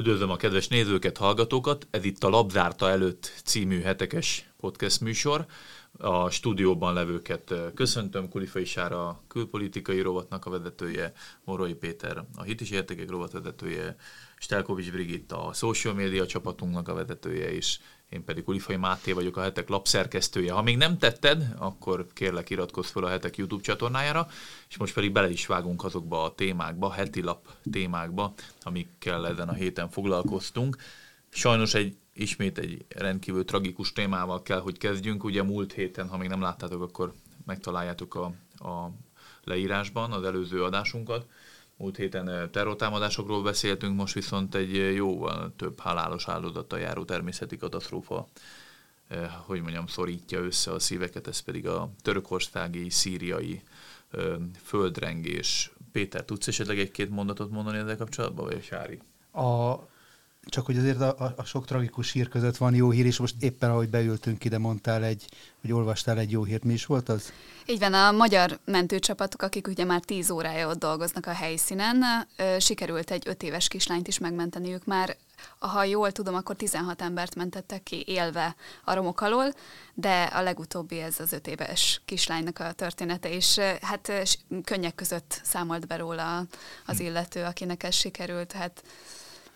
Üdvözlöm a kedves nézőket, hallgatókat! Ez itt a Labzárta előtt című hetekes podcast műsor. A stúdióban levőket köszöntöm, Kulifai Sára a külpolitikai rovatnak a vezetője, Morai Péter a hitis értékek rovat vezetője, Stelkovics Brigitta a social media csapatunknak a vezetője is, én pedig Ulifai Máté vagyok, a hetek lapszerkesztője. Ha még nem tetted, akkor kérlek iratkozz fel a hetek YouTube csatornájára, és most pedig bele is vágunk azokba a témákba, heti lap témákba, amikkel ezen a héten foglalkoztunk. Sajnos egy ismét egy rendkívül tragikus témával kell, hogy kezdjünk. Ugye múlt héten, ha még nem láttátok, akkor megtaláljátok a, a leírásban az előző adásunkat. Múlt héten terrortámadásokról beszéltünk, most viszont egy jóval több halálos áldozattal járó természeti katasztrófa, hogy mondjam, szorítja össze a szíveket, ez pedig a törökországi, szíriai földrengés. Péter, tudsz esetleg egy-két mondatot mondani ezzel kapcsolatban, vagy Sári? A csak hogy azért a, a, a sok tragikus hír között van jó hír, és most éppen ahogy beültünk ide, mondtál egy, vagy olvastál egy jó hírt, mi is volt az? Így van, a magyar mentőcsapatok, akik ugye már 10 órája ott dolgoznak a helyszínen, sikerült egy 5 éves kislányt is megmenteni, ők már ha jól tudom, akkor 16 embert mentettek ki élve a romok alól, de a legutóbbi ez az öt éves kislánynak a története, és hát könnyek között számolt be róla az hm. illető, akinek ez sikerült, hát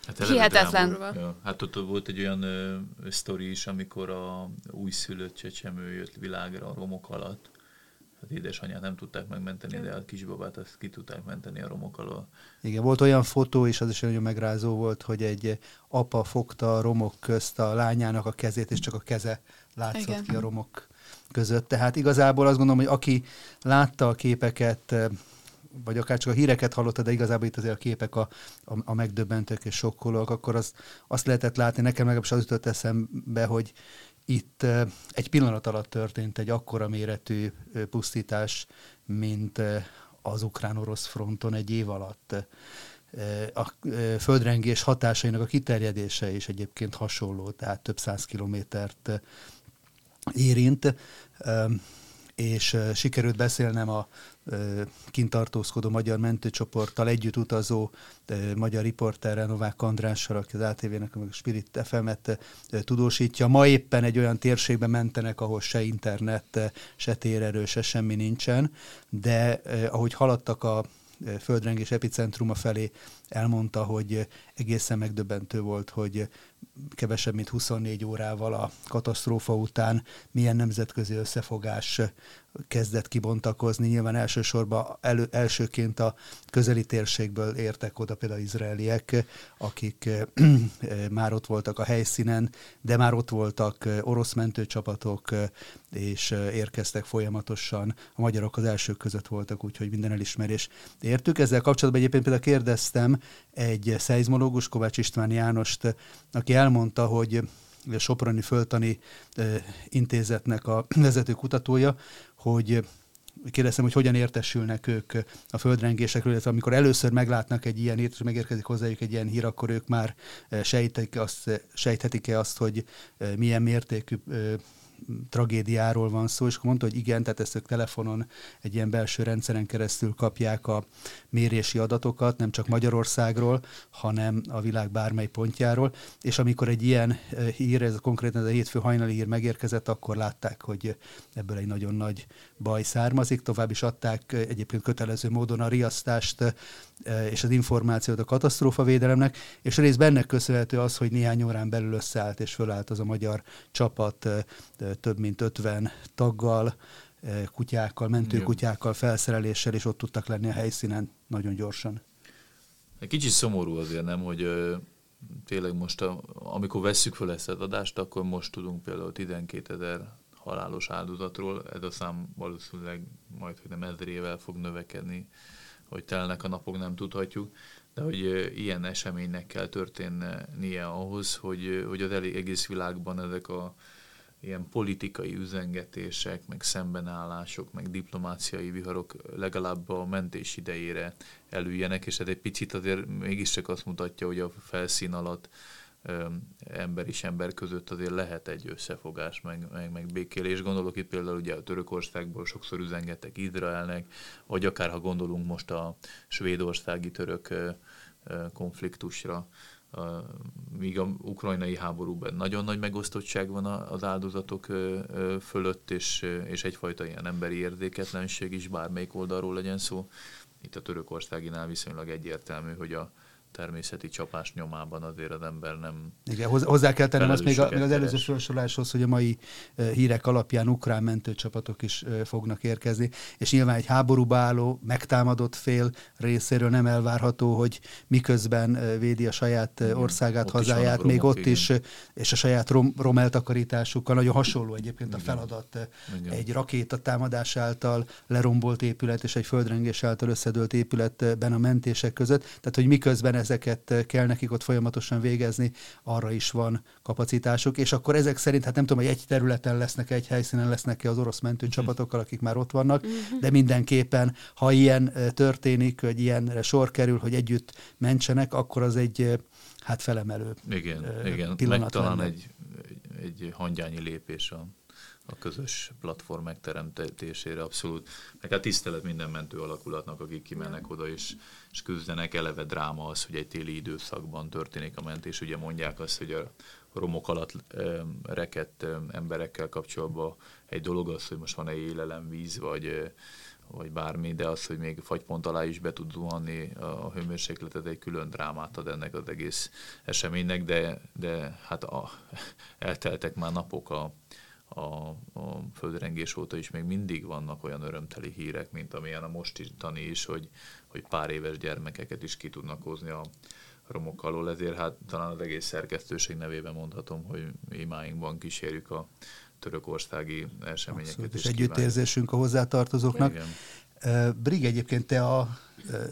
Hát Hihetetlen. Ja, hát ott volt egy olyan ö, sztori is, amikor a újszülött csecsemő jött világra a romok alatt. Hát édesanyját nem tudták megmenteni, de a kisbabát azt ki tudták menteni a romok alól. Igen, volt olyan fotó, és az is nagyon megrázó volt, hogy egy apa fogta a romok közt a lányának a kezét, és csak a keze látszott Igen. ki a romok között. Tehát igazából azt gondolom, hogy aki látta a képeket, vagy akár csak a híreket hallotta, de igazából itt azért a képek a, a, a megdöbbentők és sokkolók, akkor az, azt lehetett látni, nekem legalábbis az jutott eszembe, hogy itt egy pillanat alatt történt egy akkora méretű pusztítás, mint az ukrán-orosz fronton egy év alatt. A földrengés hatásainak a kiterjedése is egyébként hasonló, tehát több száz kilométert érint és sikerült beszélnem a kintartózkodó magyar mentőcsoporttal együtt utazó magyar riporterrel, Novák Andrással, aki az ATV-nek, a Spirit FM-et tudósítja. Ma éppen egy olyan térségben mentenek, ahol se internet, se térerő, se semmi nincsen, de ahogy haladtak a földrengés epicentruma felé, elmondta, hogy egészen megdöbbentő volt, hogy kevesebb, mint 24 órával a katasztrófa után milyen nemzetközi összefogás kezdett kibontakozni. Nyilván elsősorban elő, elsőként a közeli térségből értek oda például izraeliek, akik már ott voltak a helyszínen, de már ott voltak orosz mentőcsapatok, és érkeztek folyamatosan. A magyarok az elsők között voltak, úgyhogy minden elismerés értük. Ezzel kapcsolatban egyébként például kérdeztem egy szeizmológus, Kovács István Jánost, aki elmondta, hogy a Soproni Föltani Intézetnek a vezető kutatója, hogy kérdeztem, hogy hogyan értesülnek ők a földrengésekről, illetve amikor először meglátnak egy ilyen és megérkezik hozzájuk egy ilyen hír, akkor ők már sejtik azt, sejthetik-e azt, hogy milyen mértékű tragédiáról van szó, és akkor mondta, hogy igen, tehát ezt ők telefonon egy ilyen belső rendszeren keresztül kapják a mérési adatokat, nem csak Magyarországról, hanem a világ bármely pontjáról, és amikor egy ilyen eh, hír, ez konkrétan ez a hétfő hajnali hír megérkezett, akkor látták, hogy ebből egy nagyon nagy baj származik, tovább is adták egyébként kötelező módon a riasztást és az információt a katasztrófavédelemnek, és részben ennek köszönhető az, hogy néhány órán belül összeállt és fölállt az a magyar csapat több mint 50 taggal, kutyákkal, mentőkutyákkal, felszereléssel, és ott tudtak lenni a helyszínen nagyon gyorsan. Kicsit szomorú azért, nem, hogy tényleg most, amikor vesszük fel ezt az adást, akkor most tudunk például 12 ezer halálos áldozatról, ez a szám valószínűleg majd, hogy nem ezrével fog növekedni, hogy telnek a napok, nem tudhatjuk, de hogy ilyen eseménynek kell történnie ahhoz, hogy, hogy az egész világban ezek a ilyen politikai üzengetések, meg szembenállások, meg diplomáciai viharok legalább a mentés idejére elüljenek, és ez egy picit azért mégiscsak azt mutatja, hogy a felszín alatt ember és ember között azért lehet egy összefogás, meg, meg, meg békélés. Gondolok itt például ugye a Törökországból sokszor üzengetek Izraelnek, vagy akár ha gondolunk most a svédországi török konfliktusra, míg a ukrajnai háborúban nagyon nagy megosztottság van az áldozatok fölött, és, és egyfajta ilyen emberi érdéketlenség is, bármelyik oldalról legyen szó. Itt a törökországinál viszonylag egyértelmű, hogy a, természeti csapás nyomában azért az ember nem... Igen, hozzá kell tennem azt még, a, még az előző sorsoláshoz, hogy a mai hírek alapján ukrán mentőcsapatok is fognak érkezni, és nyilván egy háborúba álló, megtámadott fél részéről nem elvárható, hogy miközben védi a saját igen, országát, ott hazáját, romok, még ott igen. is, és a saját rom, rom eltakarításukkal, nagyon hasonló egyébként igen. a feladat igen. egy rakéta támadás által lerombolt épület és egy földrengés által összedőlt épületben a mentések között, tehát hogy miközben ezeket eh, kell nekik ott folyamatosan végezni, arra is van kapacitásuk, és akkor ezek szerint, hát nem tudom, hogy egy területen lesznek, egy helyszínen lesznek-e az orosz mentőcsapatokkal, akik már ott vannak, uh-huh. de mindenképpen, ha ilyen eh, történik, hogy ilyenre sor kerül, hogy együtt mentsenek, akkor az egy eh, hát felemelő igen, igen. pillanat meg talán egy, egy, egy hangyányi lépés a a közös platform megteremtésére abszolút. Meg hát tisztelet minden mentő alakulatnak, akik kimennek oda és, és küzdenek. Eleve dráma az, hogy egy téli időszakban történik a mentés. Ugye mondják azt, hogy a romok alatt rekett emberekkel kapcsolatban egy dolog az, hogy most van-e élelem, víz, vagy, vagy bármi, de az, hogy még fagypont alá is be tud zuhanni a hőmérsékletet, egy külön drámát ad ennek az egész eseménynek, de, de hát a, elteltek már napok a, a, a földrengés óta is még mindig vannak olyan örömteli hírek, mint amilyen a mostani is, hogy, hogy pár éves gyermekeket is ki tudnak hozni a romok alól, ezért hát talán az egész szerkesztőség nevében mondhatom, hogy imáinkban kísérjük a törökországi eseményeket. Abszolút, és együttérzésünk a hozzátartozóknak. Igen. Brig, egyébként te a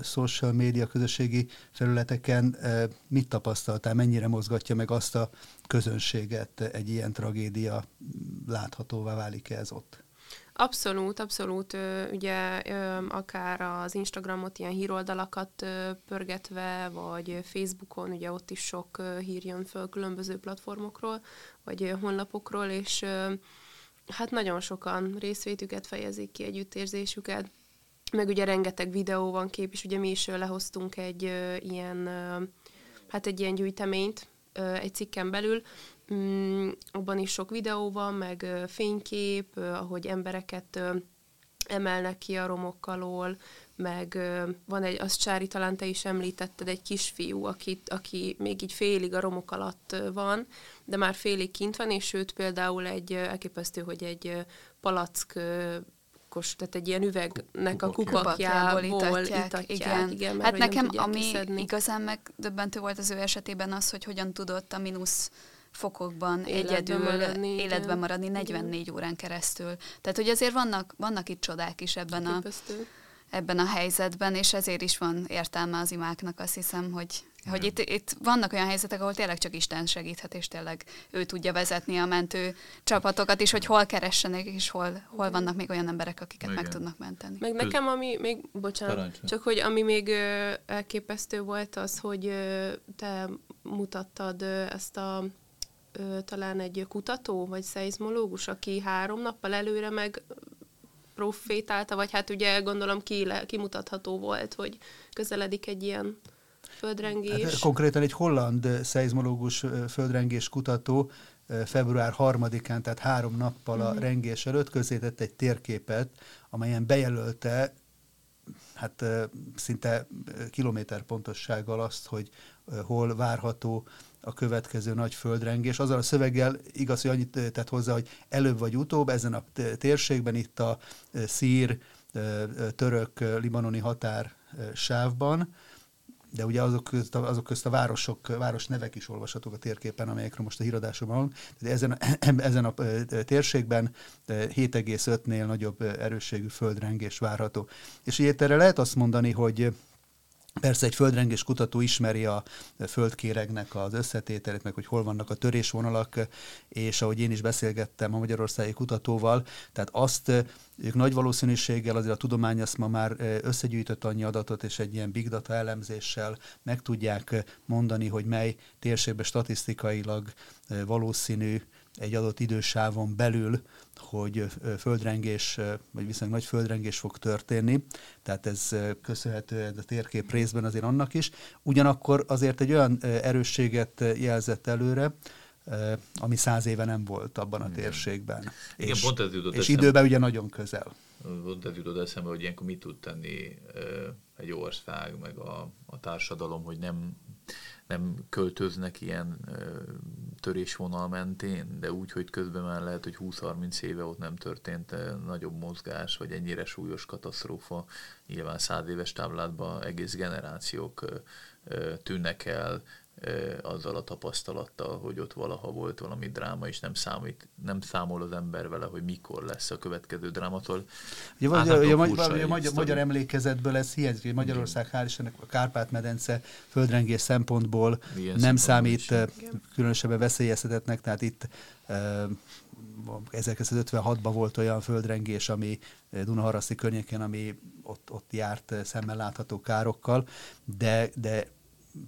social média közösségi felületeken mit tapasztaltál, mennyire mozgatja meg azt a közönséget egy ilyen tragédia, láthatóvá válik -e ez ott? Abszolút, abszolút. Ugye akár az Instagramot, ilyen híroldalakat pörgetve, vagy Facebookon, ugye ott is sok hír jön föl különböző platformokról, vagy honlapokról, és hát nagyon sokan részvétüket fejezik ki, együttérzésüket, meg ugye rengeteg videó van, kép, és ugye mi is lehoztunk egy ilyen, hát egy ilyen gyűjteményt egy cikken belül, mm, abban is sok videó van, meg fénykép, ahogy embereket emelnek ki a romok alól, meg van egy, azt Csári, talán te is említetted, egy kisfiú, akit, aki még így félig a romok alatt van, de már félig kint van, és őt például egy elképesztő, hogy egy palack pakkos, tehát egy ilyen üvegnek a kupakjából itatják. itatják igen. igen hát nekem, ami kiszedni. igazán megdöbbentő volt az ő esetében az, hogy hogyan tudott a mínusz fokokban életben egyedül maradni, életben maradni 44 igen. órán keresztül. Tehát, hogy azért vannak, vannak itt csodák is ebben a, ebben a helyzetben, és ezért is van értelme az imáknak, azt hiszem, hogy hogy itt, itt vannak olyan helyzetek, ahol tényleg csak Isten segíthet, és tényleg ő tudja vezetni a mentő csapatokat is, hogy hol keressenek, és hol, hol vannak még olyan emberek, akiket Igen. meg tudnak menteni. Meg nekem, ami még, bocsánat, Parancsolj. csak hogy ami még ö, elképesztő volt az, hogy ö, te mutattad ö, ezt a ö, talán egy kutató, vagy szeizmológus, aki három nappal előre meg profétálta, vagy hát ugye gondolom ki, le, kimutatható volt, hogy közeledik egy ilyen földrengés. Hát, konkrétan egy holland szeizmológus földrengés kutató február 3-án, tehát három nappal a mhm. rengés előtt közzétett egy térképet, amelyen bejelölte hát szinte kilométer pontossággal azt, hogy hol várható a következő nagy földrengés. Azzal a szöveggel igaz, hogy annyit tett hozzá, hogy előbb vagy utóbb ezen a térségben, itt a szír, török, libanoni határ sávban, de ugye azok közt, a, azok közt a városok, város nevek is olvashatók a térképen, amelyekről most a híradásban van. Ezen, ezen a térségben 7,5-nél nagyobb erősségű földrengés várható. És így erre lehet azt mondani, hogy Persze egy földrengés kutató ismeri a földkéregnek az összetételét, meg hogy hol vannak a törésvonalak, és ahogy én is beszélgettem a magyarországi kutatóval, tehát azt ők nagy valószínűséggel azért a tudomány azt ma már összegyűjtött annyi adatot, és egy ilyen big data elemzéssel meg tudják mondani, hogy mely térségben statisztikailag valószínű egy adott idősávon belül, hogy földrengés, vagy viszonylag nagy földrengés fog történni, tehát ez köszönhető a térkép részben azért annak is. Ugyanakkor azért egy olyan erősséget jelzett előre, ami száz éve nem volt abban a térségben. Igen, és, pont ez jutott és eszembe. időben ugye nagyon közel. Pont ez jutott eszembe, hogy ilyenkor mit tud tenni egy ország, meg a, a társadalom, hogy nem nem költöznek ilyen törésvonal mentén, de úgy, hogy közben már lehet, hogy 20-30 éve ott nem történt nagyobb mozgás, vagy ennyire súlyos katasztrófa. Nyilván száz éves táblátban egész generációk tűnnek el, azzal a tapasztalattal, hogy ott valaha volt valami dráma, és nem, számít, nem számol az ember vele, hogy mikor lesz a következő drámatól. Ugye, vagy, a, a, magyar, a magyar, magyar emlékezetből ez hiányzik, Magyarország hál' Istennek a Kárpát-medence földrengés szempontból Milyen nem számít is. különösebben veszélyeztetetnek, tehát itt 1956-ban volt olyan földrengés, ami Dunaharaszti környéken, ami ott, ott járt szemmel látható károkkal, de, de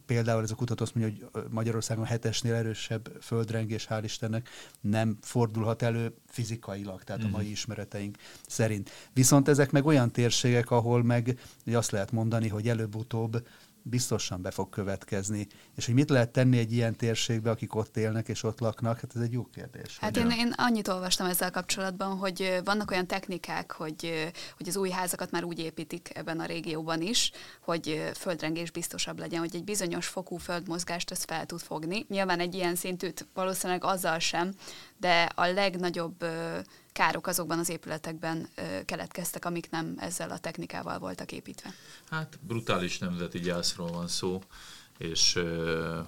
például ez a kutató azt mondja, hogy Magyarországon hetesnél erősebb földrengés, hál' Istennek, nem fordulhat elő fizikailag, tehát uh-huh. a mai mhm. ismereteink szerint. Viszont ezek meg olyan térségek, ahol meg azt lehet mondani, hogy előbb-utóbb biztosan be fog következni. És hogy mit lehet tenni egy ilyen térségbe, akik ott élnek és ott laknak, hát ez egy jó kérdés. Hát én, én annyit olvastam ezzel kapcsolatban, hogy vannak olyan technikák, hogy, hogy az új házakat már úgy építik ebben a régióban is, hogy földrengés biztosabb legyen, hogy egy bizonyos fokú földmozgást ezt fel tud fogni. Nyilván egy ilyen szintűt valószínűleg azzal sem, de a legnagyobb károk azokban az épületekben keletkeztek, amik nem ezzel a technikával voltak építve. Hát brutális nemzeti gyászról van szó, és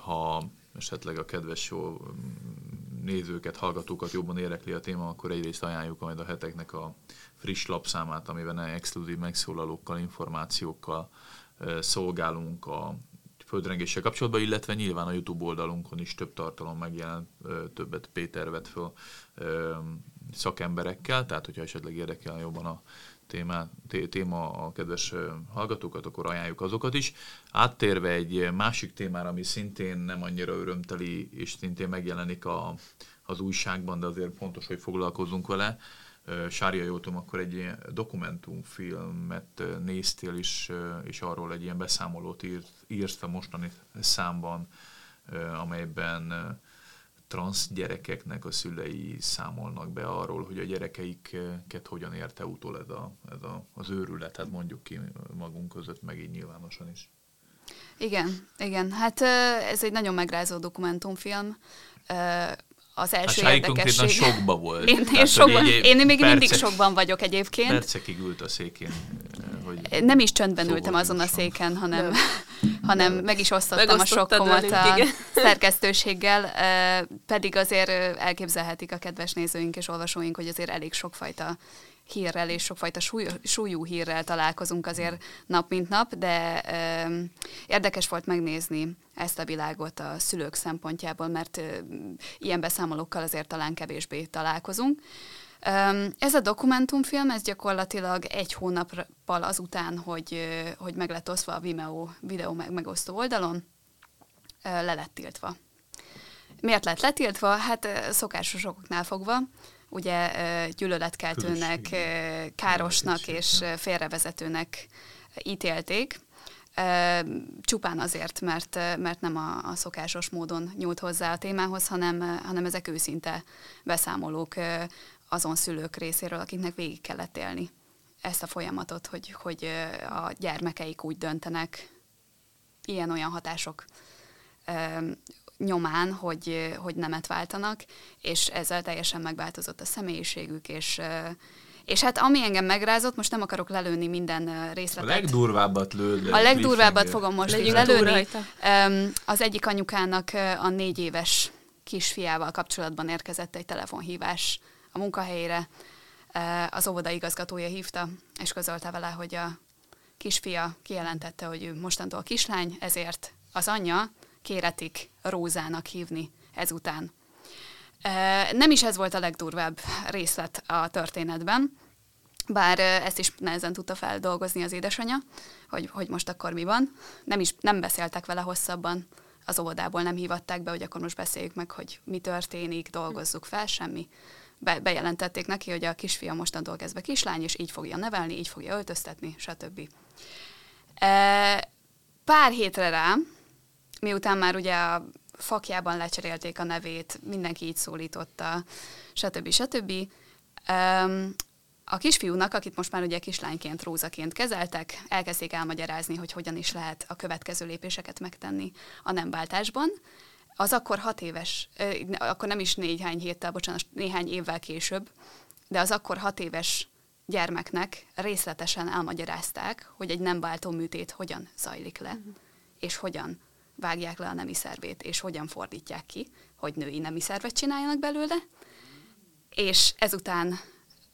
ha esetleg a kedves jó nézőket, hallgatókat jobban érekli a téma, akkor egyrészt ajánljuk majd a heteknek a friss lapszámát, amiben exkluzív megszólalókkal, információkkal szolgálunk a földrengéssel kapcsolatban, illetve nyilván a YouTube oldalunkon is több tartalom megjelent, többet Péter vett föl szakemberekkel, tehát hogyha esetleg érdekel jobban a téma, téma a kedves hallgatókat, akkor ajánljuk azokat is. Áttérve egy másik témára, ami szintén nem annyira örömteli, és szintén megjelenik a, az újságban, de azért fontos, hogy foglalkozunk vele. Sárja Jótom, akkor egy dokumentumfilmet néztél is, és arról egy ilyen beszámolót írt, írt a mostani számban, amelyben transz gyerekeknek a szülei számolnak be arról, hogy a gyerekeiket hogyan érte utol ez, a, ez a, az őrület, hát mondjuk ki magunk között, meg így nyilvánosan is. Igen, igen. Hát ez egy nagyon megrázó dokumentumfilm. Az első hát érdekesség... sokba volt. Én, én, sokban, én még percek, mindig sokban vagyok egyébként. Percekig ült a székén. Hogy nem is csöndben ültem azon a széken, hanem, hanem meg is osztottam a sokkomat velünk, a igen. szerkesztőséggel, pedig azért elképzelhetik a kedves nézőink és olvasóink, hogy azért elég sokfajta hírrel és sokfajta súly, súlyú hírrel találkozunk azért nap mint nap, de ö, érdekes volt megnézni ezt a világot a szülők szempontjából, mert ö, ilyen beszámolókkal azért talán kevésbé találkozunk. Ez a dokumentumfilm, ez gyakorlatilag egy hónappal azután, hogy, hogy meg lett osztva a Vimeo videó megosztó oldalon, le lett tiltva. Miért lett letiltva? Hát szokásos okoknál fogva. Ugye gyűlöletkeltőnek, károsnak és félrevezetőnek ítélték. Csupán azért, mert, mert nem a, a szokásos módon nyújt hozzá a témához, hanem, hanem ezek őszinte beszámolók azon szülők részéről, akiknek végig kellett élni ezt a folyamatot, hogy, hogy a gyermekeik úgy döntenek, ilyen-olyan hatások nyomán, hogy, hogy nemet váltanak, és ezzel teljesen megváltozott a személyiségük, és és hát ami engem megrázott, most nem akarok lelőni minden részletet. A legdurvábbat lőd. A legdurvábbat fogom most Legyünk lelőni. Az egyik anyukának a négy éves kisfiával kapcsolatban érkezett egy telefonhívás a munkahelyére az óvoda igazgatója hívta, és közölte vele, hogy a kisfia kijelentette, hogy ő mostantól kislány, ezért az anyja kéretik Rózának hívni ezután. Nem is ez volt a legdurvább részlet a történetben, bár ezt is nehezen tudta feldolgozni az édesanyja, hogy, hogy most akkor mi van. Nem is nem beszéltek vele hosszabban az óvodából nem hívatták be, hogy akkor most beszéljük meg, hogy mi történik, dolgozzuk fel, semmi. Be, bejelentették neki, hogy a kisfia mostantól kezdve kislány, és így fogja nevelni, így fogja öltöztetni, stb. Pár hétre rá, miután már ugye a fakjában lecserélték a nevét, mindenki így szólította, stb. stb. A kisfiúnak, akit most már ugye kislányként, rózaként kezeltek, elkezdték elmagyarázni, hogy hogyan is lehet a következő lépéseket megtenni a nemváltásban. Az akkor hat éves, akkor nem is néhány héttel, bocsánat, néhány évvel később, de az akkor hat éves gyermeknek részletesen elmagyarázták, hogy egy nem váltó műtét hogyan zajlik le, uh-huh. és hogyan vágják le a nemi szervét, és hogyan fordítják ki, hogy női nemi szervet csináljanak belőle, és ezután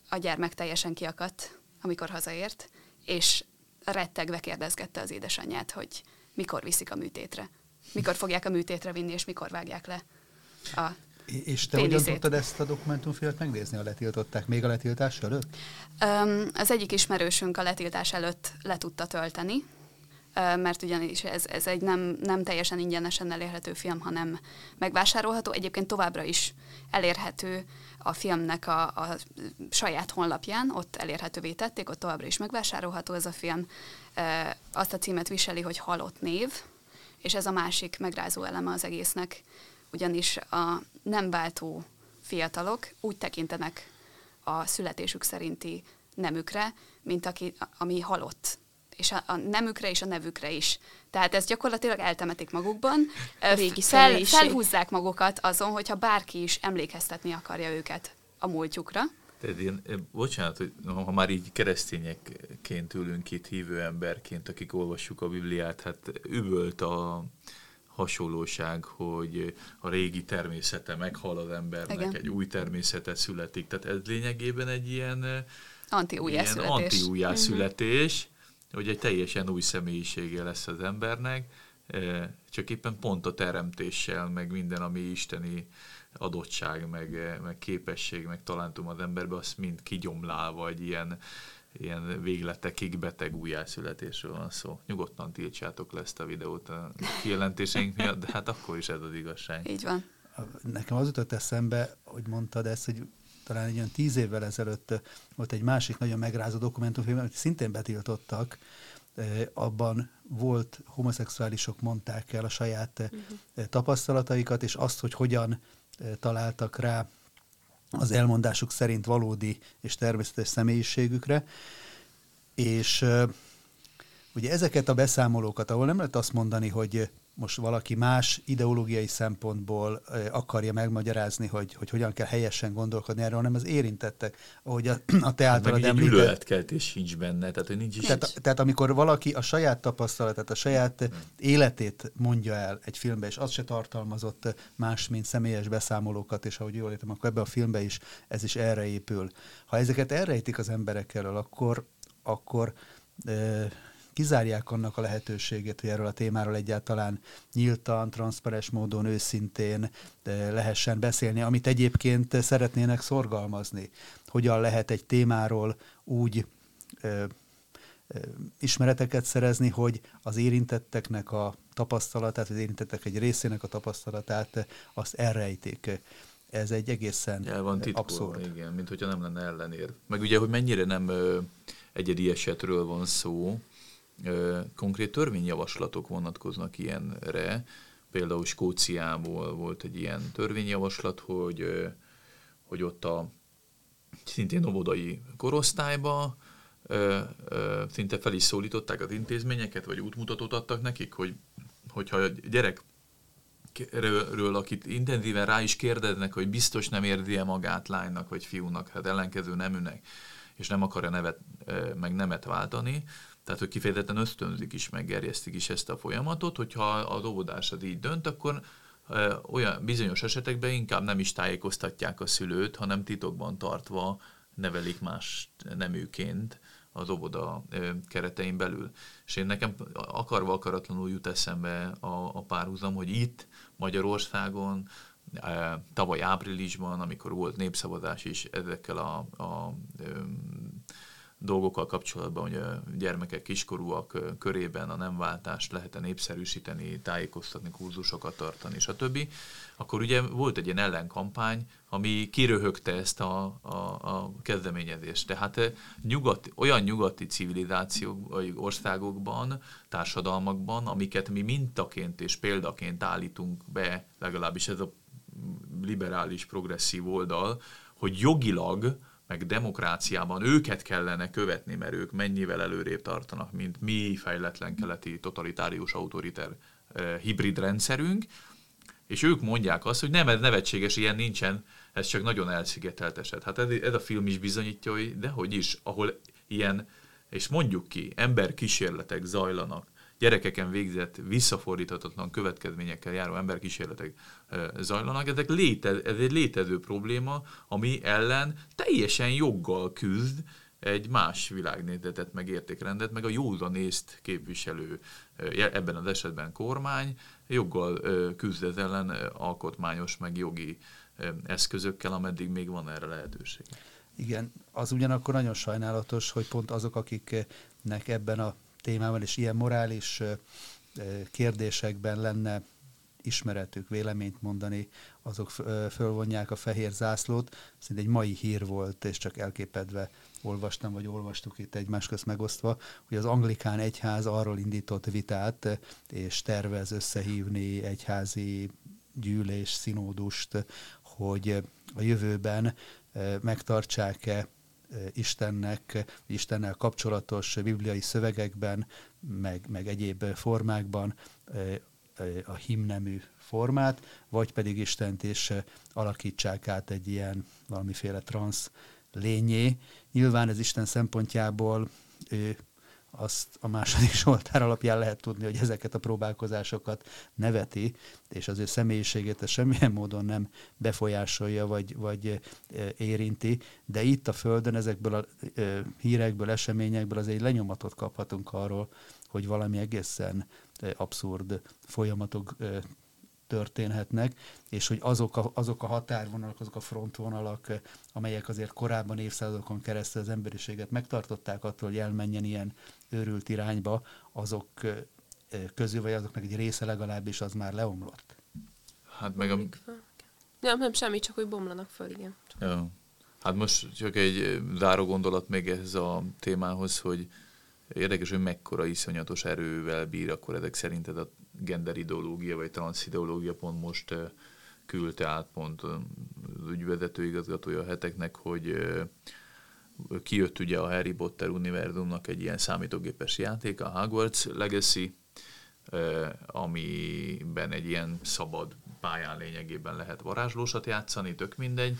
a gyermek teljesen kiakadt, amikor hazaért, és rettegve kérdezgette az édesanyját, hogy mikor viszik a műtétre. Mikor fogják a műtétre vinni, és mikor vágják le a És te hogyan tudtad ezt a dokumentumfilmet megnézni, a letiltották még a letiltás előtt? Um, az egyik ismerősünk a letiltás előtt le tudta tölteni, mert ugyanis ez, ez egy nem, nem teljesen ingyenesen elérhető film, hanem megvásárolható. Egyébként továbbra is elérhető a filmnek a, a saját honlapján, ott elérhetővé tették, ott továbbra is megvásárolható ez a film. Azt a címet viseli, hogy Halott név, és ez a másik megrázó eleme az egésznek, ugyanis a nem váltó fiatalok úgy tekintenek a születésük szerinti nemükre, mint aki, ami halott és a, a nemükre és a nevükre is. Tehát ezt gyakorlatilag eltemetik magukban, régi fel, felhúzzák magukat azon, hogyha bárki is emlékeztetni akarja őket a múltjukra. Tehát én, bocsánat, hogy ha már így keresztényekként ülünk itt, hívő emberként, akik olvassuk a Bibliát, hát üvölt a hasonlóság, hogy a régi természete meghal az embernek, Igen. egy új természete születik. Tehát ez lényegében egy ilyen anti-újjászületés. Anti-újjászületés, hogy egy teljesen új személyisége lesz az embernek, e, csak éppen pont a teremtéssel, meg minden, ami isteni adottság, meg, e, meg képesség, meg talentum az emberbe, azt mind kigyomlálva egy ilyen, ilyen végletekig beteg újjászületésről van szó. Nyugodtan tiltsátok le ezt a videót a kijelentéseink miatt, de hát akkor is ez az igazság. Így van. Nekem az jutott eszembe, hogy mondtad ezt, hogy talán egy olyan tíz évvel ezelőtt volt egy másik nagyon megrázó dokumentumfilm, amit szintén betiltottak, abban volt homoszexuálisok mondták el a saját uh-huh. tapasztalataikat, és azt, hogy hogyan találtak rá az elmondásuk szerint valódi és természetes személyiségükre. És ugye ezeket a beszámolókat, ahol nem lehet azt mondani, hogy most valaki más ideológiai szempontból akarja megmagyarázni, hogy, hogy hogyan kell helyesen gondolkodni erről, hanem az érintettek, ahogy a, a te általad hát említett. gyűlöletkeltés sincs benne, tehát hogy nincs is. Tehát, tehát amikor valaki a saját tapasztalatát, a saját hmm. életét mondja el egy filmbe, és az se tartalmazott más, mint személyes beszámolókat, és ahogy jól értem, akkor ebbe a filmbe is ez is erre épül. Ha ezeket elrejtik az emberek elől, akkor, akkor kizárják annak a lehetőségét, hogy erről a témáról egyáltalán nyíltan, transzparens módon, őszintén lehessen beszélni, amit egyébként szeretnének szorgalmazni. Hogyan lehet egy témáról úgy ö, ö, ismereteket szerezni, hogy az érintetteknek a tapasztalatát, az érintettek egy részének a tapasztalatát azt elrejtik ez egy egészen El van titkolva, abszurd. igen, mint hogyha nem lenne ellenér. Meg ugye, hogy mennyire nem ö, egyedi esetről van szó, konkrét törvényjavaslatok vonatkoznak ilyenre. Például Skóciából volt egy ilyen törvényjavaslat, hogy, hogy ott a szintén óvodai korosztályba szinte fel is szólították az intézményeket, vagy útmutatót adtak nekik, hogy hogyha a gyerek akit intenzíven rá is kérdeznek, hogy biztos nem érzi-e magát lánynak vagy fiúnak, hát ellenkező neműnek, és nem akar-e nevet, meg nemet váltani, tehát, hogy kifejezetten ösztönzik is, meggerjesztik is ezt a folyamatot, hogyha az óvodás az így dönt, akkor olyan bizonyos esetekben inkább nem is tájékoztatják a szülőt, hanem titokban tartva nevelik más neműként az óvoda keretein belül. És én nekem akarva akaratlanul jut eszembe a, a párhuzam, hogy itt Magyarországon tavaly áprilisban, amikor volt népszavazás is ezekkel a, a dolgokkal kapcsolatban, hogy a gyermekek kiskorúak körében a nemváltást lehet-e népszerűsíteni, tájékoztatni, kurzusokat tartani, stb., akkor ugye volt egy ilyen ellenkampány, ami kiröhögte ezt a, a, a kezdeményezést. Tehát nyugat, olyan nyugati civilizációk vagy országokban, társadalmakban, amiket mi mintaként és példaként állítunk be, legalábbis ez a liberális, progresszív oldal, hogy jogilag meg demokráciában őket kellene követni, mert ők mennyivel előrébb tartanak, mint mi fejletlen keleti totalitárius autoriter eh, hibrid rendszerünk, és ők mondják azt, hogy nem, ez nevetséges, ilyen nincsen, ez csak nagyon elszigetelt eset. Hát ez, ez a film is bizonyítja, hogy dehogy is, ahol ilyen, és mondjuk ki, emberkísérletek zajlanak, gyerekeken végzett visszafordíthatatlan következményekkel járó emberkísérletek zajlanak. Ezek léte, ez egy létező probléma, ami ellen teljesen joggal küzd egy más világnézetet, meg értékrendet, meg a józanészt képviselő, ebben az esetben kormány, joggal küzd ez ellen alkotmányos, meg jogi eszközökkel, ameddig még van erre lehetőség. Igen, az ugyanakkor nagyon sajnálatos, hogy pont azok, akiknek ebben a témában és ilyen morális kérdésekben lenne ismeretük, véleményt mondani, azok fölvonják a fehér zászlót. Szinte egy mai hír volt, és csak elképedve olvastam, vagy olvastuk itt egymás közt megosztva, hogy az anglikán egyház arról indított vitát, és tervez összehívni egyházi gyűlés, színódust, hogy a jövőben megtartsák-e Istennek, Istennel kapcsolatos bibliai szövegekben, meg, meg egyéb formákban a himnemű formát, vagy pedig Istent is alakítsák át egy ilyen valamiféle transz lényé. Nyilván ez Isten szempontjából azt a második soltár alapján lehet tudni, hogy ezeket a próbálkozásokat neveti, és az ő személyiségét ez semmilyen módon nem befolyásolja, vagy, vagy érinti, de itt a Földön ezekből a hírekből, eseményekből azért egy lenyomatot kaphatunk arról, hogy valami egészen abszurd folyamatok történhetnek, és hogy azok a, azok a határvonalak, azok a frontvonalak, amelyek azért korábban évszázadokon keresztül az emberiséget megtartották attól, hogy elmenjen ilyen őrült irányba, azok közül, vagy azoknak egy része legalábbis az már leomlott. Hát meg a... Nem, nem semmi, csak hogy bomlanak föl, igen. Ja. Hát most csak egy záró gondolat még ehhez a témához, hogy érdekes, hogy mekkora iszonyatos erővel bír akkor ezek szerinted a gender ideológia vagy transideológia pont most küldte át pont az ügyvezető igazgatója a heteknek, hogy kijött ugye a Harry Potter univerzumnak egy ilyen számítógépes játék, a Hogwarts Legacy, amiben egy ilyen szabad pályán lényegében lehet varázslósat játszani, tök mindegy,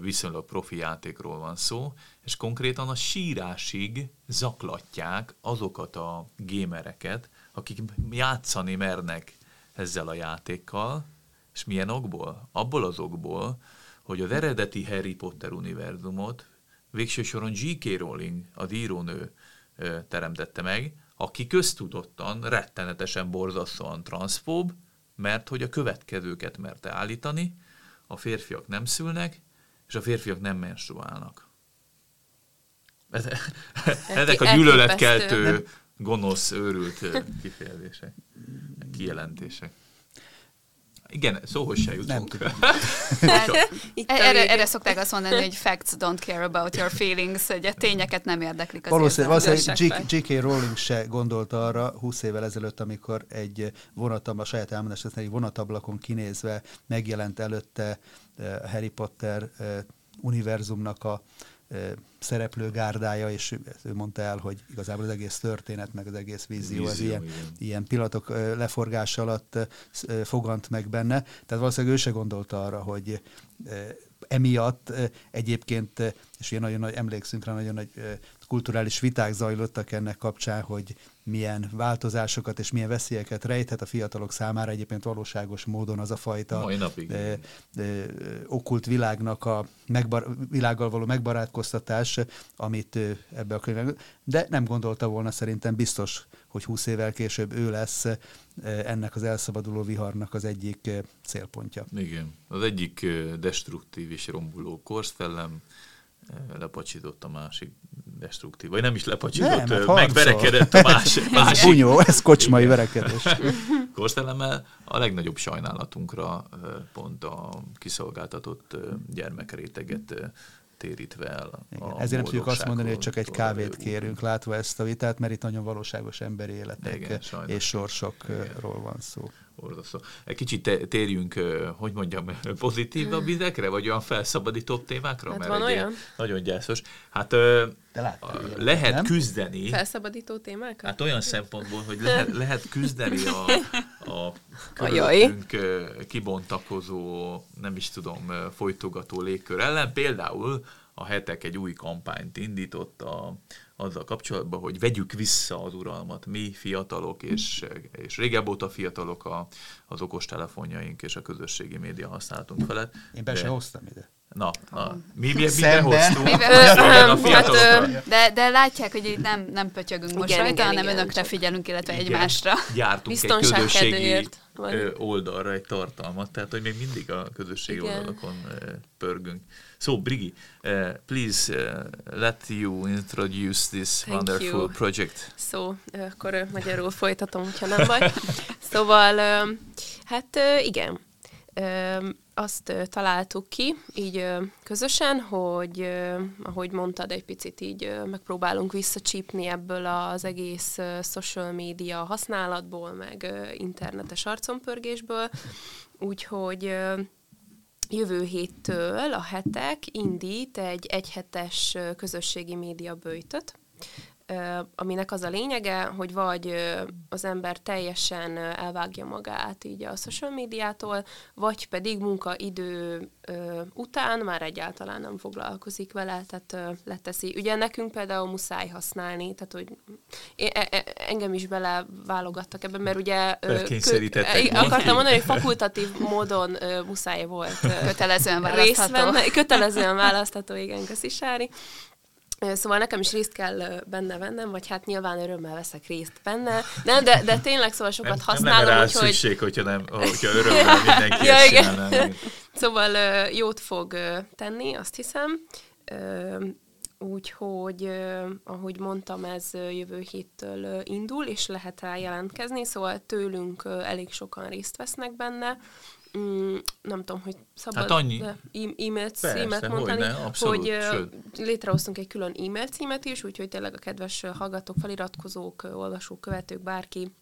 viszonylag profi játékról van szó, és konkrétan a sírásig zaklatják azokat a gémereket, akik játszani mernek ezzel a játékkal, és milyen okból? Abból az okból, hogy az eredeti Harry Potter univerzumot végső soron J.K. Rowling, az írónő teremtette meg, aki köztudottan, rettenetesen borzasztóan transzfób, mert hogy a következőket merte állítani, a férfiak nem szülnek, és a férfiak nem menstruálnak. Ezek a gyűlöletkeltő, gonosz, őrült kifejezések, kijelentések. Igen, szóhoz se jutunk. Nem tudom. erre, erre szokták azt mondani, hogy facts don't care about your feelings, hogy a tényeket nem érdeklik az Valószínűleg, valószínűleg J.K. Rowling se gondolta arra 20 évvel ezelőtt, amikor egy vonatab, a saját elmondás egy vonatablakon kinézve megjelent előtte eh, Harry Potter eh, univerzumnak a szereplő gárdája, és ő mondta el, hogy igazából az egész történet, meg az egész vízió, vízió az ilyen, ilyen pillanatok leforgása alatt fogant meg benne. Tehát valószínűleg ő se gondolta arra, hogy emiatt egyébként, és ilyen nagyon nagy, emlékszünk rá, nagyon nagy kulturális viták zajlottak ennek kapcsán, hogy milyen változásokat és milyen veszélyeket rejthet a fiatalok számára egyébként valóságos módon az a fajta Mai napig. E, e, okkult világnak a megbar, világgal való megbarátkoztatás, amit ebbe a könyvben, de nem gondolta volna szerintem biztos, hogy 20 évvel később ő lesz ennek az elszabaduló viharnak az egyik célpontja. Igen, az egyik destruktív és rombuló korszellem, lepacsított a másik destruktív, vagy nem is lepacsított, nem, hát megverekedett a másik. másik. ez bunyó, ez kocsmai verekedés. Korszellemmel a legnagyobb sajnálatunkra pont a kiszolgáltatott gyermekréteget térítve el. A Ezért nem tudjuk azt mondani, hogy csak egy kávét kérünk, látva ezt a vitát, mert itt nagyon valóságos emberi életek Igen, és sorsokról van szó. Borzasztó. Egy kicsit térjünk, hogy mondjam, pozitívabb vizekre, vagy olyan felszabadított témákra? Hát mert van olyan. Nagyon gyászos. Hát látta, lehet nem? küzdeni. Felszabadító témákra? Hát olyan szempontból, hogy lehet, lehet küzdeni a, a körülöttünk kibontakozó, nem is tudom, folytogató légkör ellen. Például a hetek egy új kampányt indított a, azzal kapcsolatban, hogy vegyük vissza az uralmat, mi fiatalok, és, és régebb óta fiatalok a, az okostelefonjaink és a közösségi média használatunk felett. Én be de, hoztam ide. Na, na mi, mi, mi behoztunk? Hát, de, de látják, hogy itt nem, nem pötyögünk most igen, rajta, igen, hanem igen, önökre csak. figyelünk, illetve igen. egymásra. Gyártunk egy közösségi oldalra egy tartalmat, tehát hogy még mindig a közösségi igen. oldalakon pörgünk. So, Brigi, uh, please uh, let you introduce this Thank wonderful you. project. So, akkor magyarul folytatom, ha nem vagy. szóval, hát igen, azt találtuk ki, így közösen, hogy, ahogy mondtad, egy picit így megpróbálunk visszacsípni ebből az egész social media használatból, meg internetes arcompörgésből, úgyhogy jövő héttől a hetek indít egy egyhetes közösségi média bőjtöt, aminek az a lényege, hogy vagy az ember teljesen elvágja magát így a social médiától, vagy pedig munkaidő után már egyáltalán nem foglalkozik vele, tehát leteszi. Ugye nekünk például muszáj használni, tehát hogy e, e, engem is beleválogattak ebben, mert ugye kö, akartam mondani, hogy fakultatív módon muszáj volt kötelezően választható. kötelezően választható, igen, köszi Sári. Szóval nekem is részt kell benne vennem, vagy hát nyilván örömmel veszek részt benne. Nem, de, de tényleg szóval sokat nem, használom. Nem rá szükség, hogyha, nem, hogyha örömmel mindenki ja, igen. Szóval jót fog tenni, azt hiszem. Úgyhogy, ahogy mondtam, ez jövő héttől indul, és lehet rá jelentkezni, szóval tőlünk elég sokan részt vesznek benne mm, nem tudom, hogy szabad hát annyi. e-mail címet mondani, hogy, ne, abszolút, hogy sőt. létrehoztunk egy külön e-mail címet is, úgyhogy tényleg a kedves hallgatók, feliratkozók, olvasók, követők, bárki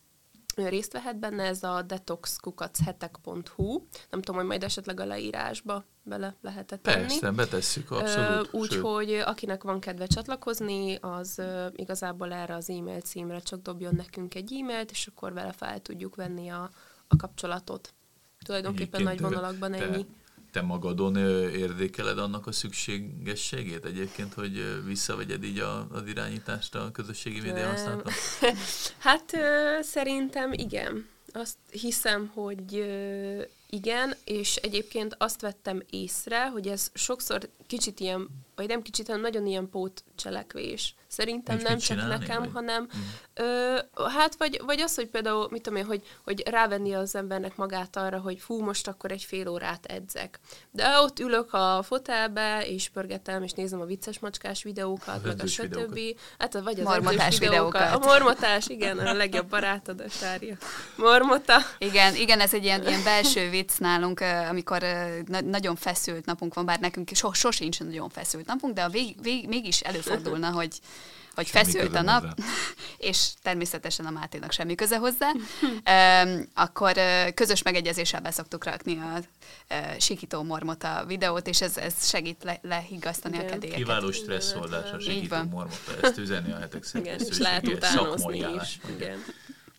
részt vehet benne, ez a detoxkukachhetek.hu. Nem tudom, hogy majd esetleg a leírásba bele lehetett tenni. Persze, betesszük, abszolút. Úgyhogy akinek van kedve csatlakozni, az igazából erre az e-mail címre csak dobjon nekünk egy e-mailt, és akkor vele fel tudjuk venni a, a kapcsolatot. Tulajdonképpen Egyébként nagy vonalakban te, ennyi. Te magadon érdékeled annak a szükségességét egyébként, hogy visszavegyed így a, az irányítást a közösségi média használatban? hát szerintem igen. Azt hiszem, hogy igen, és egyébként azt vettem észre, hogy ez sokszor kicsit ilyen, vagy nem kicsit, hanem nagyon ilyen pótcselekvés. Szerintem Nincs nem csak csinálni, nekem, vagy? hanem mm. ö, hát vagy, vagy az, hogy például, mit tudom én, hogy, hogy rávenni az embernek magát arra, hogy fú, most akkor egy fél órát edzek. De ott ülök a fotelbe, és pörgetem, és nézem a vicces macskás videókat, a meg a stb. Hát vagy az Marmotás videókat. videókat. A mormotás, igen, a legjobb barátod a sárja. Mormota. Igen, igen, ez egy ilyen, ilyen belső vicc nálunk, amikor nagyon feszült napunk van, bár nekünk so, sosincs nagyon feszült napunk, de a vég, vég, mégis előfordulna, hogy hogy feszült a nap, hozzá. és természetesen a Máténak semmi köze hozzá, um, akkor uh, közös megegyezéssel beszoktuk rakni a uh, sikító mormota videót, és ez, ez segít le, lehigasztani Igen. a kedélyeket. Kiváló stresszoldás a sikító mormota, ezt üzenni a hetek szerint. Igen, és lehet utánozni is. Igen.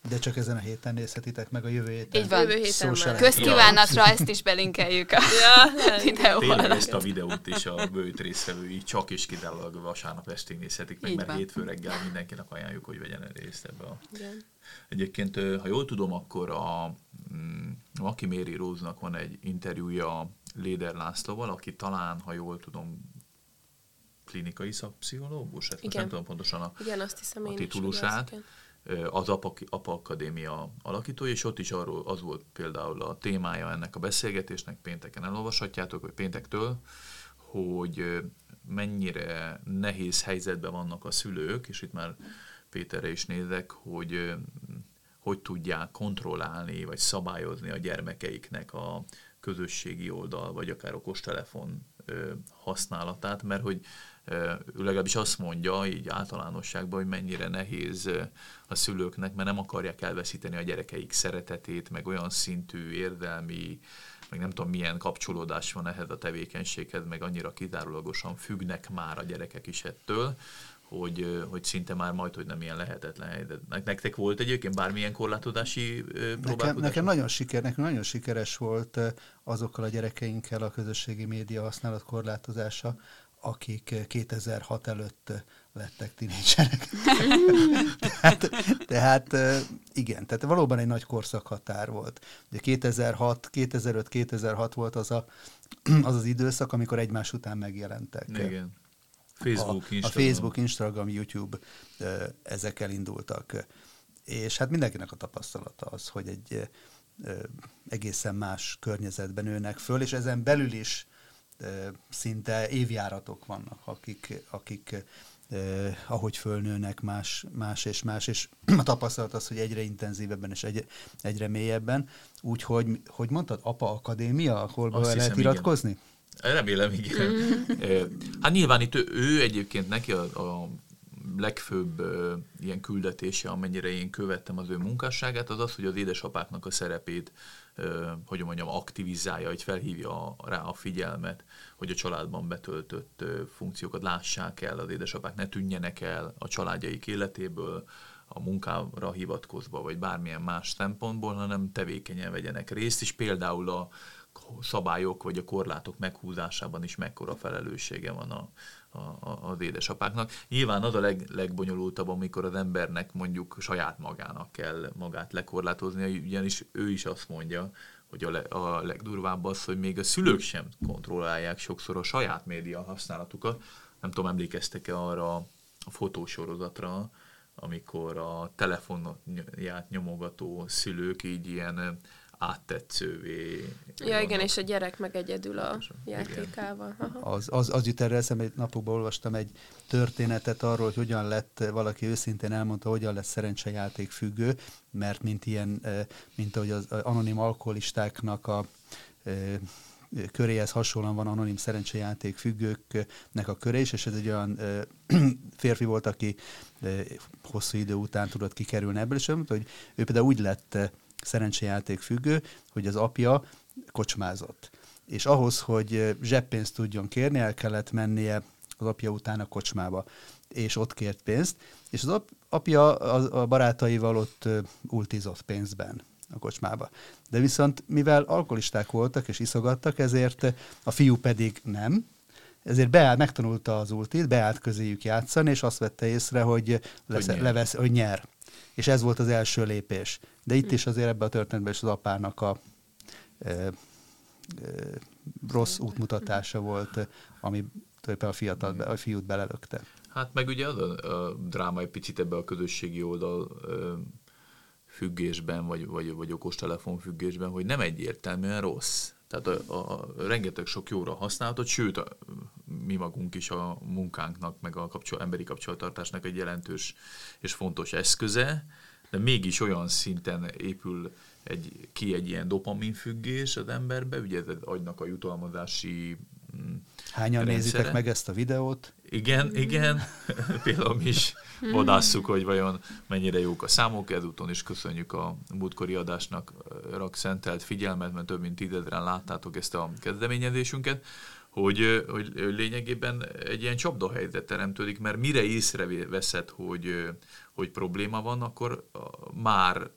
De csak ezen a héten nézhetitek meg a jövő héten. Így van. Jövő héten Közkívánatra ezt is belinkeljük a ja, videóval. Tényleg ezt a videót is a bőjt részvevői csak is kizárólag vasárnap estig nézhetik meg, Így mert van. hétfő reggel mindenkinek ajánljuk, hogy vegyen részt ebbe a... Igen. Egyébként, ha jól tudom, akkor a mm, Maki Méri Róznak van egy interjúja Léder Lászlóval, aki talán, ha jól tudom, klinikai szakpszichológus, hát nem tudom pontosan a, Igen, azt hiszem a titulusát. Is, az APA, APA Akadémia alakítója, és ott is arról az volt például a témája ennek a beszélgetésnek, pénteken elolvashatjátok, vagy péntektől, hogy mennyire nehéz helyzetben vannak a szülők, és itt már Péterre is nézek, hogy hogy tudják kontrollálni, vagy szabályozni a gyermekeiknek a közösségi oldal, vagy akár okostelefon használatát, mert hogy ő legalábbis azt mondja így általánosságban, hogy mennyire nehéz a szülőknek, mert nem akarják elveszíteni a gyerekeik szeretetét, meg olyan szintű érdelmi, meg nem tudom milyen kapcsolódás van ehhez a tevékenységhez, meg annyira kizárólagosan függnek már a gyerekek is ettől, hogy, hogy szinte már majd, hogy nem ilyen lehetetlen helyzet. Nektek volt egyébként bármilyen korlátozási próbálkozás? Nekem, nekem nagyon, siker, nekem nagyon sikeres volt azokkal a gyerekeinkkel a közösségi média használat korlátozása, akik 2006 előtt lettek tinédzserek. tehát, tehát igen, tehát valóban egy nagy korszakhatár volt. Ugye 2006, 2005-2006 volt az, a, az az időszak, amikor egymás után megjelentek. Igen. Facebook, a, Instagram. a Facebook, Instagram, YouTube ezekkel indultak. És hát mindenkinek a tapasztalata az, hogy egy egészen más környezetben nőnek föl, és ezen belül is szinte évjáratok vannak, akik, akik eh, ahogy fölnőnek más, más és más, és a tapasztalat az, hogy egyre intenzívebben és egy, egyre mélyebben. Úgyhogy, hogy mondtad, apa akadémia, hol Azt lehet iratkozni? Igen. Remélem, igen. hát nyilván itt ő, ő egyébként neki a, a legfőbb ilyen küldetése, amennyire én követtem az ő munkásságát, az az, hogy az édesapáknak a szerepét hogy mondjam, aktivizálja, hogy felhívja rá a figyelmet, hogy a családban betöltött funkciókat lássák el, az édesapák ne tűnjenek el a családjaik életéből, a munkára hivatkozva, vagy bármilyen más szempontból, hanem tevékenyen vegyenek részt, és például a szabályok vagy a korlátok meghúzásában is mekkora felelőssége van a, a, az édesapáknak. Nyilván az a leg, legbonyolultabb, amikor az embernek mondjuk saját magának kell magát lekorlátozni, ugyanis ő is azt mondja, hogy a, le, a legdurvább az, hogy még a szülők sem kontrollálják sokszor a saját média használatukat. Nem tudom, emlékeztek-e arra a fotósorozatra, amikor a telefonját nyomogató szülők így ilyen áttetszővé. Ja, igen, és a gyerek meg egyedül a játékával. Az, az, az jut erre eszembe, egy napokban olvastam egy történetet arról, hogy hogyan lett, valaki őszintén elmondta, hogyan lett szerencsejáték függő, mert mint ilyen, mint ahogy az anonim alkoholistáknak a köréhez hasonlóan van anonim szerencsejáték függőknek a köre is, és ez egy olyan férfi volt, aki hosszú idő után tudott kikerülni ebből, és hogy ő például úgy lett szerencsejáték függő, hogy az apja kocsmázott. És ahhoz, hogy zseppénzt tudjon kérni, el kellett mennie az apja után a kocsmába, és ott kért pénzt, és az apja a barátaival ott ultizott pénzben a kocsmába. De viszont mivel alkoholisták voltak és iszogattak, ezért a fiú pedig nem, ezért beállt, megtanulta az ultit, beállt közéjük játszani, és azt vette észre, hogy, lesz, hogy, nyer. Levesz, hogy nyer. És ez volt az első lépés. De itt is azért ebben a történetben is az apának a e, e, rossz útmutatása volt, ami tulajdonképpen a, fiatal, a fiút belelökte. Hát meg ugye az a, a dráma egy picit ebbe a közösségi oldal ö, függésben, vagy, vagy, vagy okostelefon függésben, hogy nem egyértelműen rossz. Tehát a, a, a rengeteg sok jóra használatot, sőt, a, mi magunk is a munkánknak, meg a kapcsol, emberi kapcsolattartásnak egy jelentős és fontos eszköze, de mégis olyan szinten épül egy, ki egy ilyen dopaminfüggés az emberbe, ugye ez agynak a jutalmazási mm, Hányan rendszere. nézitek meg ezt a videót? Igen, igen. Például mi is vadásszuk, hogy vajon mennyire jók a számok. Ezúton is köszönjük a múltkori adásnak rak szentelt figyelmet, mert több mint tízezren láttátok ezt a kezdeményezésünket hogy, hogy lényegében egy ilyen csapdahelyzet teremtődik, mert mire észreveszed, hogy, hogy probléma van, akkor már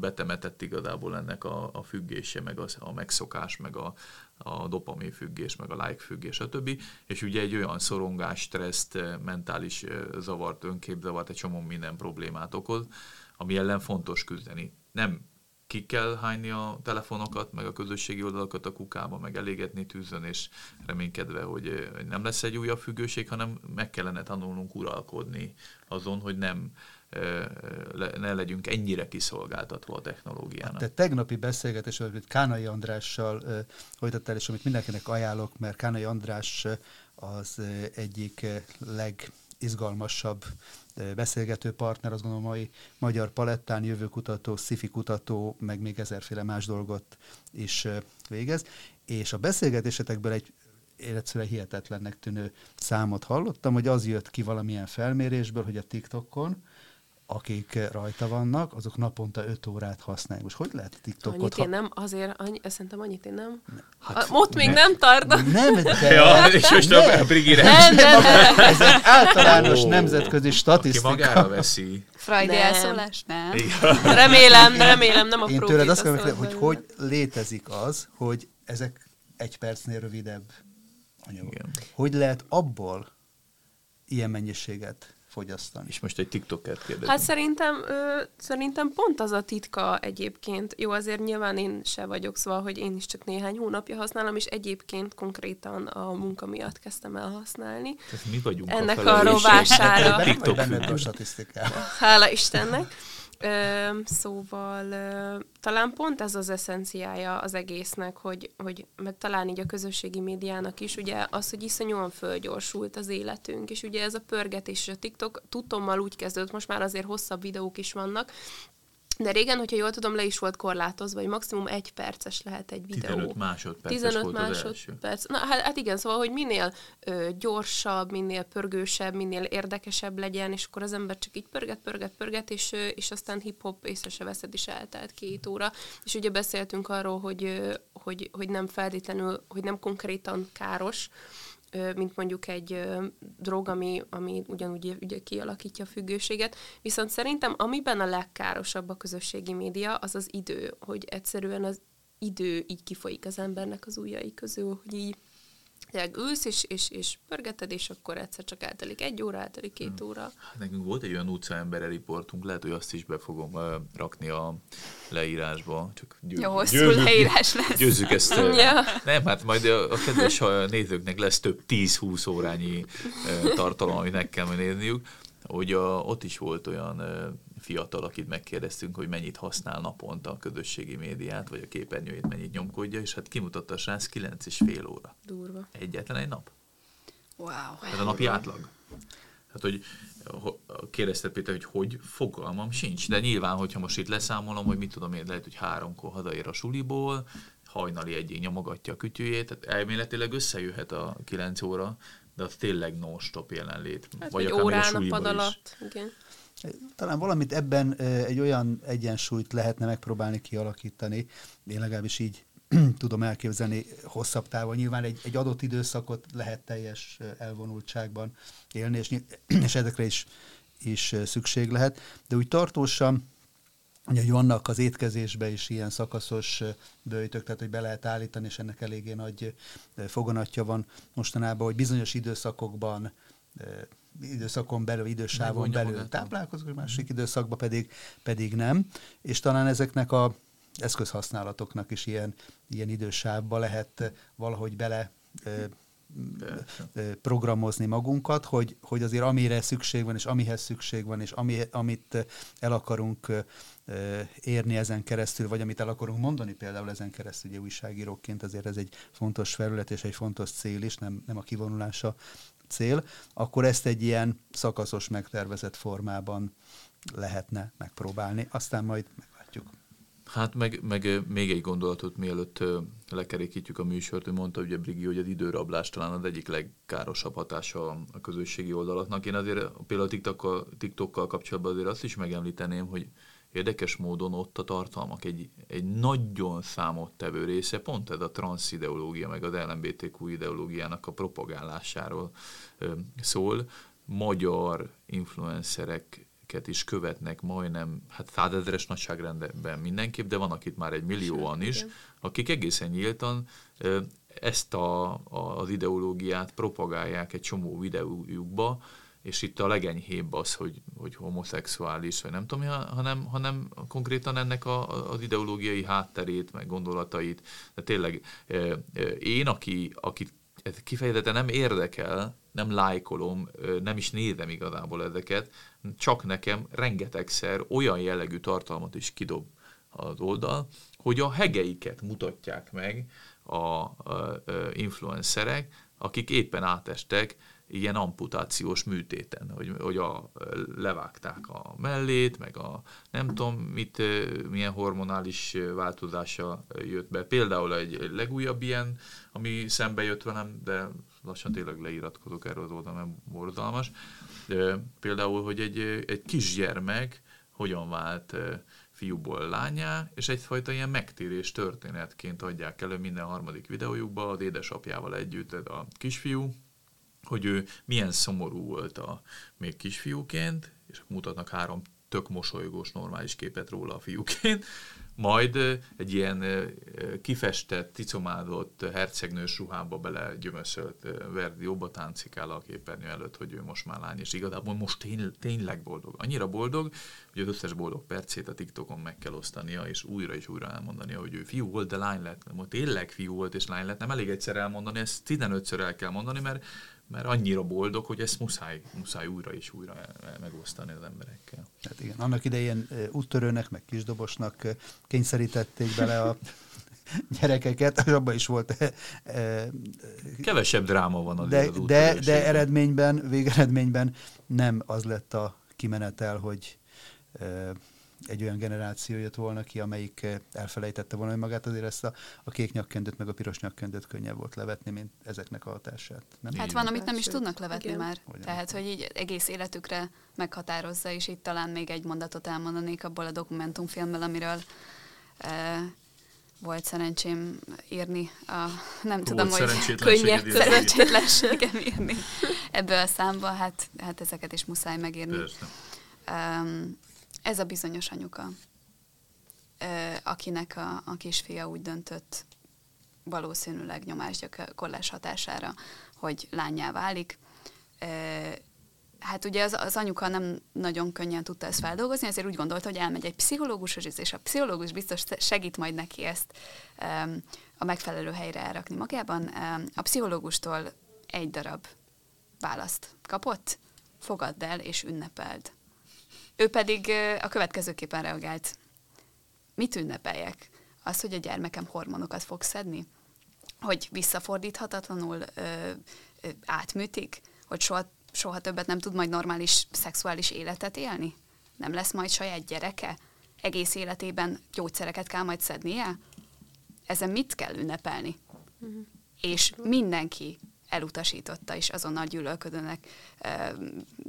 betemetett igazából ennek a, a függése, meg a, a megszokás, meg a, a dopamin függés, meg a like függés, stb. És ugye egy olyan szorongás, stresszt, mentális zavart, önképzavart, egy csomó minden problémát okoz, ami ellen fontos küzdeni. Nem ki kell hányni a telefonokat, meg a közösségi oldalakat a kukába, meg elégetni tűzön, és reménykedve, hogy nem lesz egy újabb függőség, hanem meg kellene tanulnunk uralkodni azon, hogy nem ne legyünk ennyire kiszolgáltatva a technológiának. Te tegnapi beszélgetés, amit Kánai Andrással folytattál, és amit mindenkinek ajánlok, mert Kánai András az egyik legizgalmasabb beszélgető partner, azt gondolom, mai magyar palettán jövőkutató, szifi kutató, meg még ezerféle más dolgot is végez. És a beszélgetésetekből egy egyszerűen hihetetlennek tűnő számot hallottam, hogy az jött ki valamilyen felmérésből, hogy a TikTokon akik rajta vannak, azok naponta 5 órát használják. Most hogy lehet TikTokot? Annyit én nem, azért, annyi, szerintem annyit én nem. Hát, Ott még ne, nem tart. Nem, de... Ja, és most a Brigire. Nem, nem, nem. Ez egy általános oh. nemzetközi statisztika. Aki magára veszi. Freudi elszólás? Nem. Remélem, remélem, nem a Én tőled azt mondom, hogy hogy létezik az, hogy ezek egy percnél rövidebb anyagok. Hogy lehet abból ilyen mennyiséget fogyasztani. És most egy TikTokert kérdezem. Hát szerintem, ö, szerintem pont az a titka egyébként. Jó, azért nyilván én se vagyok, szóval, hogy én is csak néhány hónapja használom, és egyébként konkrétan a munka miatt kezdtem el használni. Tehát mi vagyunk Ennek a, a rovására. TikTok Hála Istennek. Ö, szóval ö, talán pont ez az eszenciája az egésznek, hogy, hogy meg talán így a közösségi médiának is, ugye az, hogy iszonyúan fölgyorsult az életünk, és ugye ez a pörgetés, a TikTok tudtommal úgy kezdődött, most már azért hosszabb videók is vannak, de régen, hogyha jól tudom, le is volt korlátozva, hogy maximum egy perces lehet egy videó. 15 másodperc 15 volt másodperc. Na, hát, hát igen, szóval, hogy minél ö, gyorsabb, minél pörgősebb, minél érdekesebb legyen, és akkor az ember csak így pörget, pörget, pörget, és, ö, és aztán hip-hop észre se veszed, is eltelt két óra. És ugye beszéltünk arról, hogy, ö, hogy, hogy nem feltétlenül, hogy nem konkrétan káros, mint mondjuk egy drog, ami, ami ugyanúgy ugye kialakítja a függőséget. Viszont szerintem amiben a legkárosabb a közösségi média, az az idő, hogy egyszerűen az idő így kifolyik az embernek az ujjai közül, hogy így tényleg ülsz, és, és, és pörgeted, és akkor egyszer csak eltelik egy óra, eltelik két hmm. óra. Hát nekünk volt egy olyan utcaembere riportunk, lehet, hogy azt is be fogom uh, rakni a leírásba. Csak győ, Jó, hosszú győzzük, leírás lesz. Győzzük ezt. Uh, ja. Nem, hát majd a, a kedves nézőknek lesz több 10-20 órányi uh, tartalom, amit meg kell nézniük. Hogy a, ott is volt olyan uh, fiatal, akit megkérdeztünk, hogy mennyit használ naponta a közösségi médiát, vagy a képernyőjét mennyit nyomkodja, és hát kimutatta a srác 9 és fél óra. Durva. Egyetlen egy nap. Wow. Ez a napi átlag. Hát, hogy kérdezted Péter, hogy hogy, fogalmam sincs. De nyilván, hogyha most itt leszámolom, hogy mit tudom én, lehet, hogy háromkor hazaér a suliból, hajnali egyén nyomogatja a kütyüjét, tehát elméletileg összejöhet a 9 óra, de az tényleg non-stop jelenlét. Hát, vagy akár órán a pad alatt, igen. Talán valamit ebben egy olyan egyensúlyt lehetne megpróbálni kialakítani, én legalábbis így tudom elképzelni hosszabb távon. Nyilván egy, egy adott időszakot lehet teljes elvonultságban élni, és, és ezekre is, is szükség lehet, de úgy tartósan, ugye, hogy vannak az étkezésben is ilyen szakaszos bőjtök, tehát hogy be lehet állítani, és ennek eléggé nagy foganatja van mostanában, hogy bizonyos időszakokban időszakon belül, idősávon belül táplálkozunk, másik időszakban pedig, pedig nem. És talán ezeknek a eszközhasználatoknak is ilyen, ilyen idősávba lehet valahogy bele programozni magunkat, hogy, hogy azért amire szükség van, és amihez szükség van, és ami, amit el akarunk érni ezen keresztül, vagy amit el akarunk mondani például ezen keresztül, ugye újságíróként azért ez egy fontos felület és egy fontos cél is, nem, nem a kivonulása cél, akkor ezt egy ilyen szakaszos, megtervezett formában lehetne megpróbálni. Aztán majd meglátjuk. Hát meg, meg még egy gondolatot, mielőtt lekerékítjük a műsort, hogy mondta ugye Brigi, hogy az időrablás talán az egyik legkárosabb hatása a közösségi oldalaknak. Én azért például TikTokkal, TikTokkal kapcsolatban azért azt is megemlíteném, hogy érdekes módon ott a tartalmak egy, egy nagyon számottevő része, pont ez a transz ideológia, meg az LMBTQ ideológiának a propagálásáról ö, szól. Magyar influencereket is követnek majdnem, hát százezeres nagyságrendben mindenképp, de van, akit már egy millióan is, akik egészen nyíltan ö, ezt a, a, az ideológiát propagálják egy csomó videójukba, és itt a legenyhébb az, hogy, hogy homoszexuális, vagy nem tudom, hanem, hanem konkrétan ennek a, az ideológiai hátterét, meg gondolatait. De tényleg én, aki, aki ez kifejezetten nem érdekel, nem lájkolom, nem is nézem igazából ezeket, csak nekem rengetegszer olyan jellegű tartalmat is kidob az oldal, hogy a hegeiket mutatják meg a, a, a influencerek, akik éppen átestek ilyen amputációs műtéten, hogy, hogy a, levágták a mellét, meg a nem tudom, mit, milyen hormonális változása jött be. Például egy, egy legújabb ilyen, ami szembe jött velem, de lassan tényleg leiratkozok erről az oldalon, mert borzalmas. Például, hogy egy, egy kisgyermek hogyan vált fiúból lányá, és egyfajta ilyen megtérés történetként adják elő minden harmadik videójukba az édesapjával együtt a kisfiú, hogy ő milyen szomorú volt a még kisfiúként, és mutatnak három tök mosolygós, normális képet róla a fiúként, majd egy ilyen kifestett, ticomázott hercegnős ruhába bele gyömöszölt Verdi jobba táncikál a képernyő előtt, hogy ő most már lány, és igazából most tény, tényleg boldog. Annyira boldog, hogy az összes boldog percét a TikTokon meg kell osztania, és újra és újra elmondania, hogy ő fiú volt, de lány lett. Most tényleg fiú volt és lány lett. Nem elég egyszer elmondani, ezt 15-ször el kell mondani, mert mert annyira boldog, hogy ezt muszáj, muszáj újra és újra megosztani az emberekkel. Hát igen, annak idején úttörőnek, meg kisdobosnak kényszerítették bele a gyerekeket, és abban is volt... Kevesebb dráma van az de, de, de eredményben, végeredményben nem az lett a kimenetel, hogy egy olyan generáció jött volna ki, amelyik eh, elfelejtette volna magát, azért ezt a, a kék nyakkendőt meg a piros nyakkendőt könnyebb volt levetni, mint ezeknek a hatását. Nem? Hát van, amit nem is tudnak levetni Igen. már. Olyan. Tehát, hogy így egész életükre meghatározza, és itt talán még egy mondatot elmondanék abból a dokumentumfilmből, amiről e, volt szerencsém írni a, nem Volt tudom, hogy könnyebb szerencsétlenségem írni ebből a számba, hát, hát ezeket is muszáj megírni. Um, ez a bizonyos anyuka, akinek a, a kisfia úgy döntött, valószínűleg nyomásgyakorlás hatására, hogy lányá válik. Hát ugye az, az anyuka nem nagyon könnyen tudta ezt feldolgozni, ezért úgy gondolta, hogy elmegy egy pszichológushoz, és a pszichológus biztos segít majd neki ezt a megfelelő helyre elrakni magában. A pszichológustól egy darab választ kapott, fogadd el és ünnepeld. Ő pedig a következőképpen reagált. Mit ünnepeljek? Az, hogy a gyermekem hormonokat fog szedni? Hogy visszafordíthatatlanul ö, ö, átműtik? Hogy soha, soha többet nem tud majd normális szexuális életet élni? Nem lesz majd saját gyereke? Egész életében gyógyszereket kell majd szednie? Ezen mit kell ünnepelni? Uh-huh. És mindenki elutasította, és azonnal gyűlölködőnek e,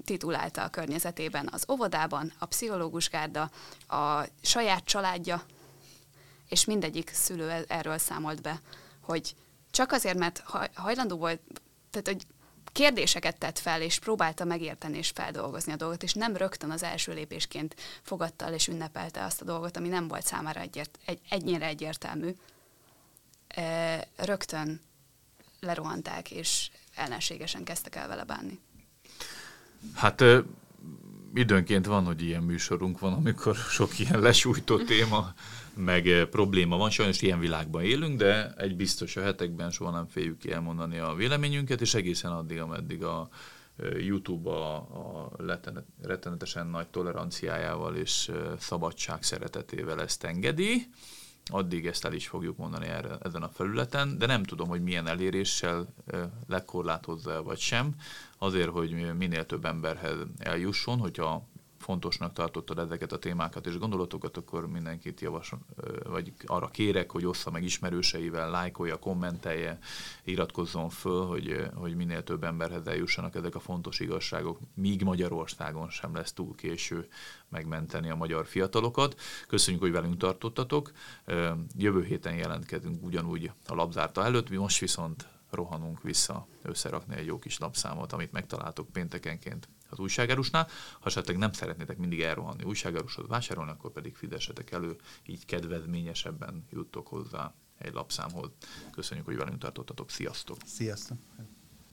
titulálta a környezetében az óvodában, a pszichológusgárda, a saját családja, és mindegyik szülő e-, erről számolt be, hogy csak azért, mert hajlandó volt, tehát hogy kérdéseket tett fel, és próbálta megérteni és feldolgozni a dolgot, és nem rögtön az első lépésként fogadta el és ünnepelte azt a dolgot, ami nem volt számára egyért, egy, ennyire egyértelmű. E, rögtön lerohanták, és ellenségesen kezdtek el vele bánni. Hát időnként van, hogy ilyen műsorunk van, amikor sok ilyen lesújtó téma, meg probléma van. Sajnos ilyen világban élünk, de egy biztos a hetekben soha nem féljük ki elmondani a véleményünket, és egészen addig, ameddig a YouTube a, a rettenetesen nagy toleranciájával és szabadság szeretetével ezt engedi addig ezt el is fogjuk mondani erre, ezen a felületen, de nem tudom, hogy milyen eléréssel lekorlátozza vagy sem, azért, hogy minél több emberhez eljusson, hogyha fontosnak tartottad ezeket a témákat és gondolatokat, akkor mindenkit javasol, vagy arra kérek, hogy ossza meg ismerőseivel, lájkolja, kommentelje, iratkozzon föl, hogy, hogy minél több emberhez eljussanak ezek a fontos igazságok, míg Magyarországon sem lesz túl késő megmenteni a magyar fiatalokat. Köszönjük, hogy velünk tartottatok. Jövő héten jelentkezünk ugyanúgy a labzárta előtt, mi most viszont rohanunk vissza összerakni egy jó kis lapszámot, amit megtaláltok péntekenként az újságárusnál. Ha esetleg nem szeretnétek mindig elrohanni újságárushoz vásárolni, akkor pedig fizessetek elő, így kedvezményesebben juttok hozzá egy lapszámhoz. Köszönjük, hogy velünk tartottatok. Sziasztok! Sziasztok!